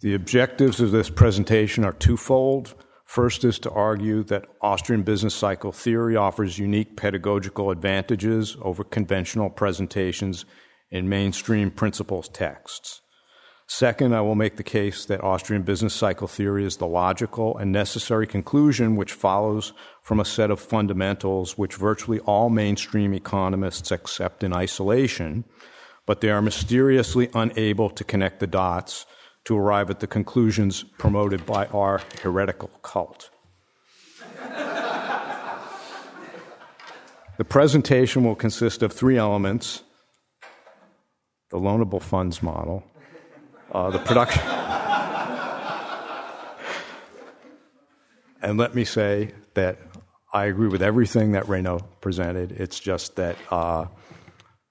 The objectives of this presentation are twofold. First is to argue that Austrian business cycle theory offers unique pedagogical advantages over conventional presentations in mainstream principles texts. Second, I will make the case that Austrian business cycle theory is the logical and necessary conclusion which follows from a set of fundamentals which virtually all mainstream economists accept in isolation, but they are mysteriously unable to connect the dots to arrive at the conclusions promoted by our heretical cult. the presentation will consist of three elements the loanable funds model, uh, the production. and let me say that I agree with everything that Reynaud presented. It's just that uh,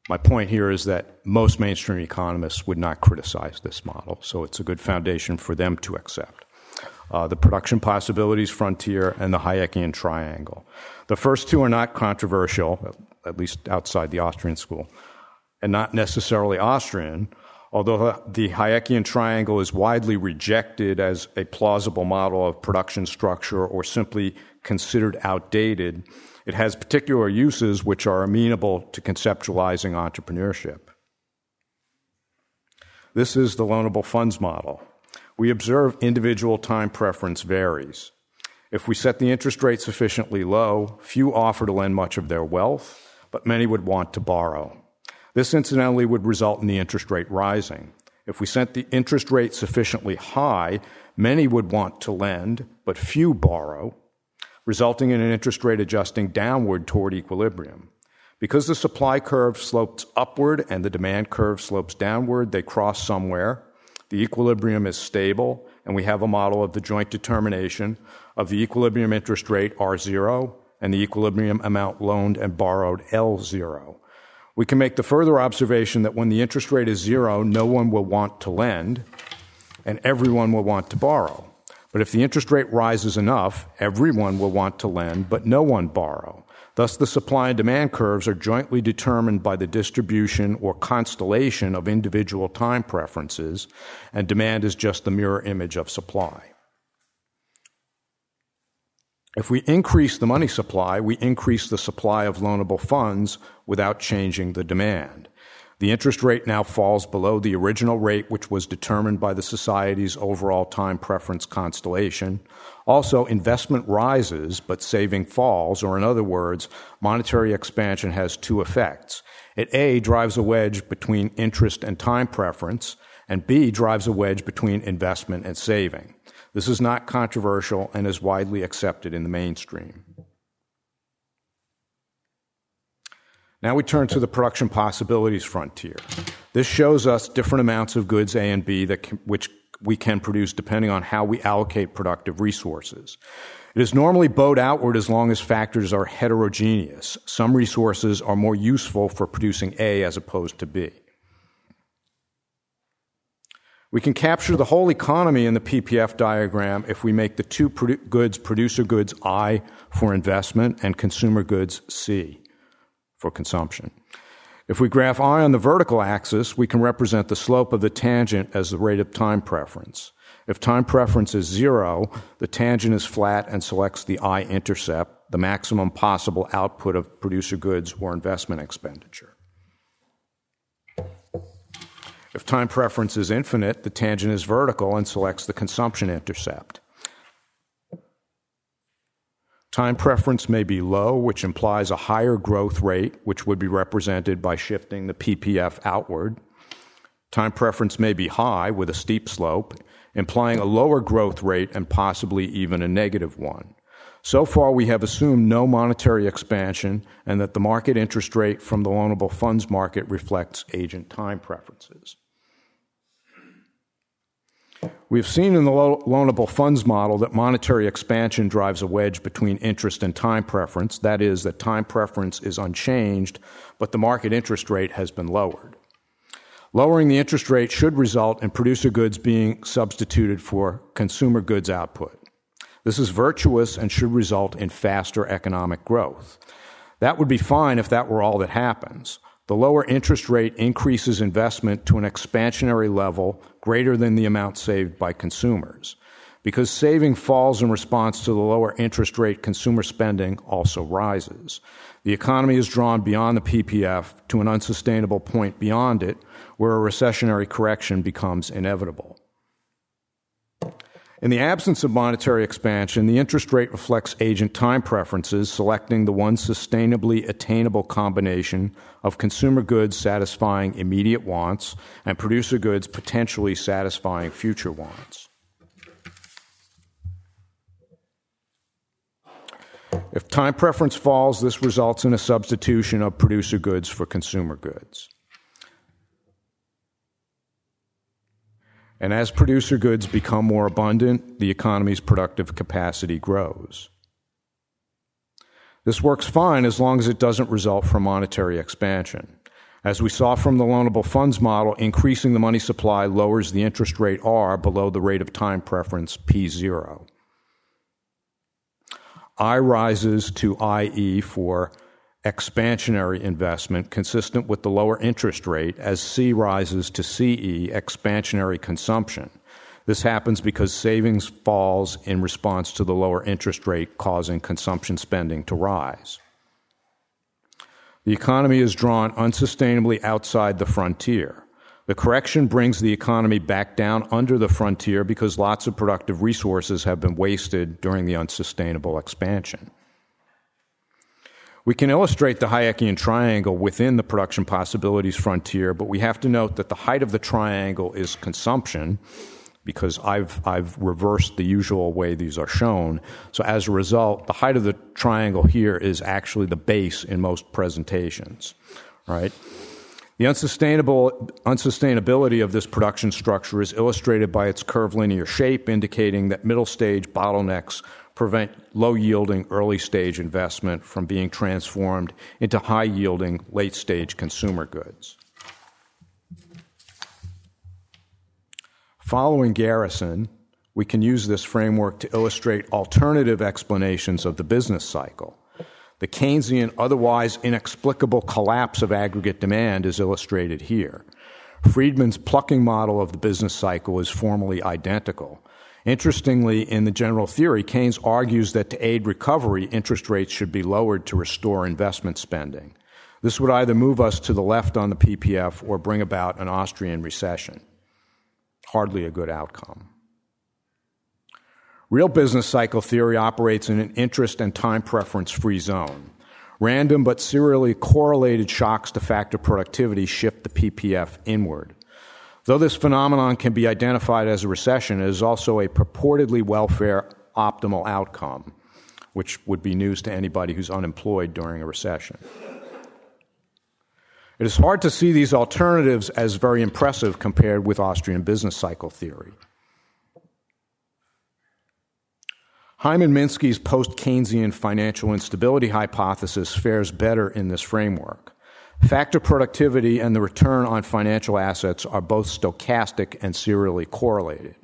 my point here is that most mainstream economists would not criticize this model, so it's a good foundation for them to accept. Uh, the production possibilities frontier and the Hayekian triangle. The first two are not controversial, at least outside the Austrian school, and not necessarily Austrian, Although the Hayekian triangle is widely rejected as a plausible model of production structure or simply considered outdated, it has particular uses which are amenable to conceptualizing entrepreneurship. This is the loanable funds model. We observe individual time preference varies. If we set the interest rate sufficiently low, few offer to lend much of their wealth, but many would want to borrow. This incidentally would result in the interest rate rising. If we set the interest rate sufficiently high, many would want to lend, but few borrow, resulting in an interest rate adjusting downward toward equilibrium. Because the supply curve slopes upward and the demand curve slopes downward, they cross somewhere. The equilibrium is stable, and we have a model of the joint determination of the equilibrium interest rate R0 and the equilibrium amount loaned and borrowed L0. We can make the further observation that when the interest rate is zero, no one will want to lend and everyone will want to borrow. But if the interest rate rises enough, everyone will want to lend, but no one borrow. Thus, the supply and demand curves are jointly determined by the distribution or constellation of individual time preferences, and demand is just the mirror image of supply. If we increase the money supply, we increase the supply of loanable funds without changing the demand. The interest rate now falls below the original rate, which was determined by the society's overall time preference constellation. Also, investment rises, but saving falls, or in other words, monetary expansion has two effects. It A drives a wedge between interest and time preference, and B drives a wedge between investment and saving. This is not controversial and is widely accepted in the mainstream. Now we turn to the production possibilities frontier. This shows us different amounts of goods A and B that can, which we can produce depending on how we allocate productive resources. It is normally bowed outward as long as factors are heterogeneous. Some resources are more useful for producing A as opposed to B. We can capture the whole economy in the PPF diagram if we make the two produ- goods, producer goods I for investment and consumer goods C for consumption. If we graph I on the vertical axis, we can represent the slope of the tangent as the rate of time preference. If time preference is zero, the tangent is flat and selects the I intercept, the maximum possible output of producer goods or investment expenditure. If time preference is infinite, the tangent is vertical and selects the consumption intercept. Time preference may be low, which implies a higher growth rate, which would be represented by shifting the PPF outward. Time preference may be high, with a steep slope, implying a lower growth rate and possibly even a negative one. So far, we have assumed no monetary expansion and that the market interest rate from the loanable funds market reflects agent time preferences. We've seen in the loanable funds model that monetary expansion drives a wedge between interest and time preference. That is, that time preference is unchanged, but the market interest rate has been lowered. Lowering the interest rate should result in producer goods being substituted for consumer goods output. This is virtuous and should result in faster economic growth. That would be fine if that were all that happens. The lower interest rate increases investment to an expansionary level greater than the amount saved by consumers. Because saving falls in response to the lower interest rate, consumer spending also rises. The economy is drawn beyond the PPF to an unsustainable point beyond it, where a recessionary correction becomes inevitable. In the absence of monetary expansion, the interest rate reflects agent time preferences, selecting the one sustainably attainable combination of consumer goods satisfying immediate wants and producer goods potentially satisfying future wants. If time preference falls, this results in a substitution of producer goods for consumer goods. And as producer goods become more abundant, the economy's productive capacity grows. This works fine as long as it doesn't result from monetary expansion. As we saw from the loanable funds model, increasing the money supply lowers the interest rate R below the rate of time preference P0. I rises to IE for expansionary investment consistent with the lower interest rate as C rises to CE, expansionary consumption. This happens because savings falls in response to the lower interest rate, causing consumption spending to rise. The economy is drawn unsustainably outside the frontier. The correction brings the economy back down under the frontier because lots of productive resources have been wasted during the unsustainable expansion. We can illustrate the Hayekian triangle within the production possibilities frontier, but we have to note that the height of the triangle is consumption because I've, I've reversed the usual way these are shown. So as a result, the height of the triangle here is actually the base in most presentations, right? The unsustainable, unsustainability of this production structure is illustrated by its curvilinear shape, indicating that middle stage bottlenecks prevent low yielding early stage investment from being transformed into high yielding late stage consumer goods. Following Garrison, we can use this framework to illustrate alternative explanations of the business cycle. The Keynesian, otherwise inexplicable collapse of aggregate demand is illustrated here. Friedman's plucking model of the business cycle is formally identical. Interestingly, in the general theory, Keynes argues that to aid recovery, interest rates should be lowered to restore investment spending. This would either move us to the left on the PPF or bring about an Austrian recession. Hardly a good outcome. Real business cycle theory operates in an interest and time preference free zone. Random but serially correlated shocks to factor productivity shift the PPF inward. Though this phenomenon can be identified as a recession, it is also a purportedly welfare optimal outcome, which would be news to anybody who's unemployed during a recession. It is hard to see these alternatives as very impressive compared with Austrian business cycle theory. Hyman Minsky's post Keynesian financial instability hypothesis fares better in this framework. Factor productivity and the return on financial assets are both stochastic and serially correlated.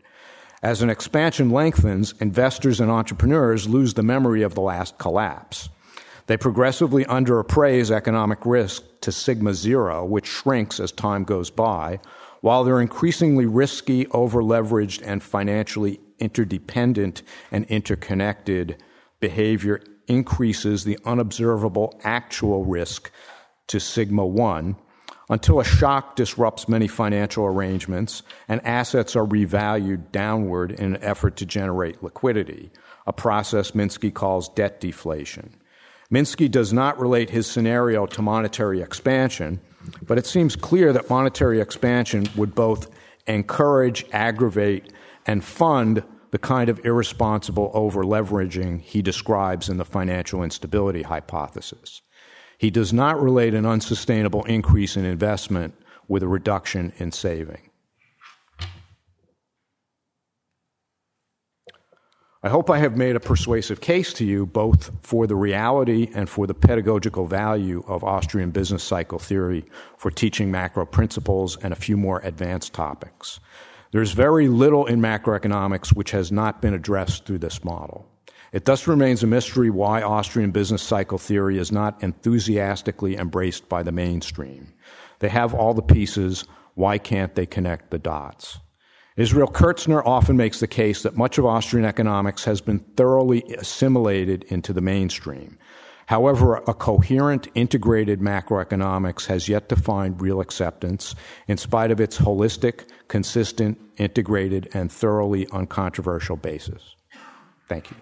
As an expansion lengthens, investors and entrepreneurs lose the memory of the last collapse. They progressively underappraise economic risk to sigma zero, which shrinks as time goes by, while their increasingly risky, over-leveraged, and financially interdependent and interconnected behavior increases the unobservable actual risk to sigma 1 until a shock disrupts many financial arrangements and assets are revalued downward in an effort to generate liquidity, a process Minsky calls debt deflation. Minsky does not relate his scenario to monetary expansion, but it seems clear that monetary expansion would both encourage, aggravate, and fund the kind of irresponsible over leveraging he describes in the financial instability hypothesis. He does not relate an unsustainable increase in investment with a reduction in saving. I hope I have made a persuasive case to you both for the reality and for the pedagogical value of Austrian business cycle theory for teaching macro principles and a few more advanced topics. There's very little in macroeconomics which has not been addressed through this model. It thus remains a mystery why Austrian business cycle theory is not enthusiastically embraced by the mainstream. They have all the pieces. Why can't they connect the dots? Israel Kirzner often makes the case that much of Austrian economics has been thoroughly assimilated into the mainstream. However, a coherent, integrated macroeconomics has yet to find real acceptance in spite of its holistic, consistent, integrated, and thoroughly uncontroversial basis. Thank you.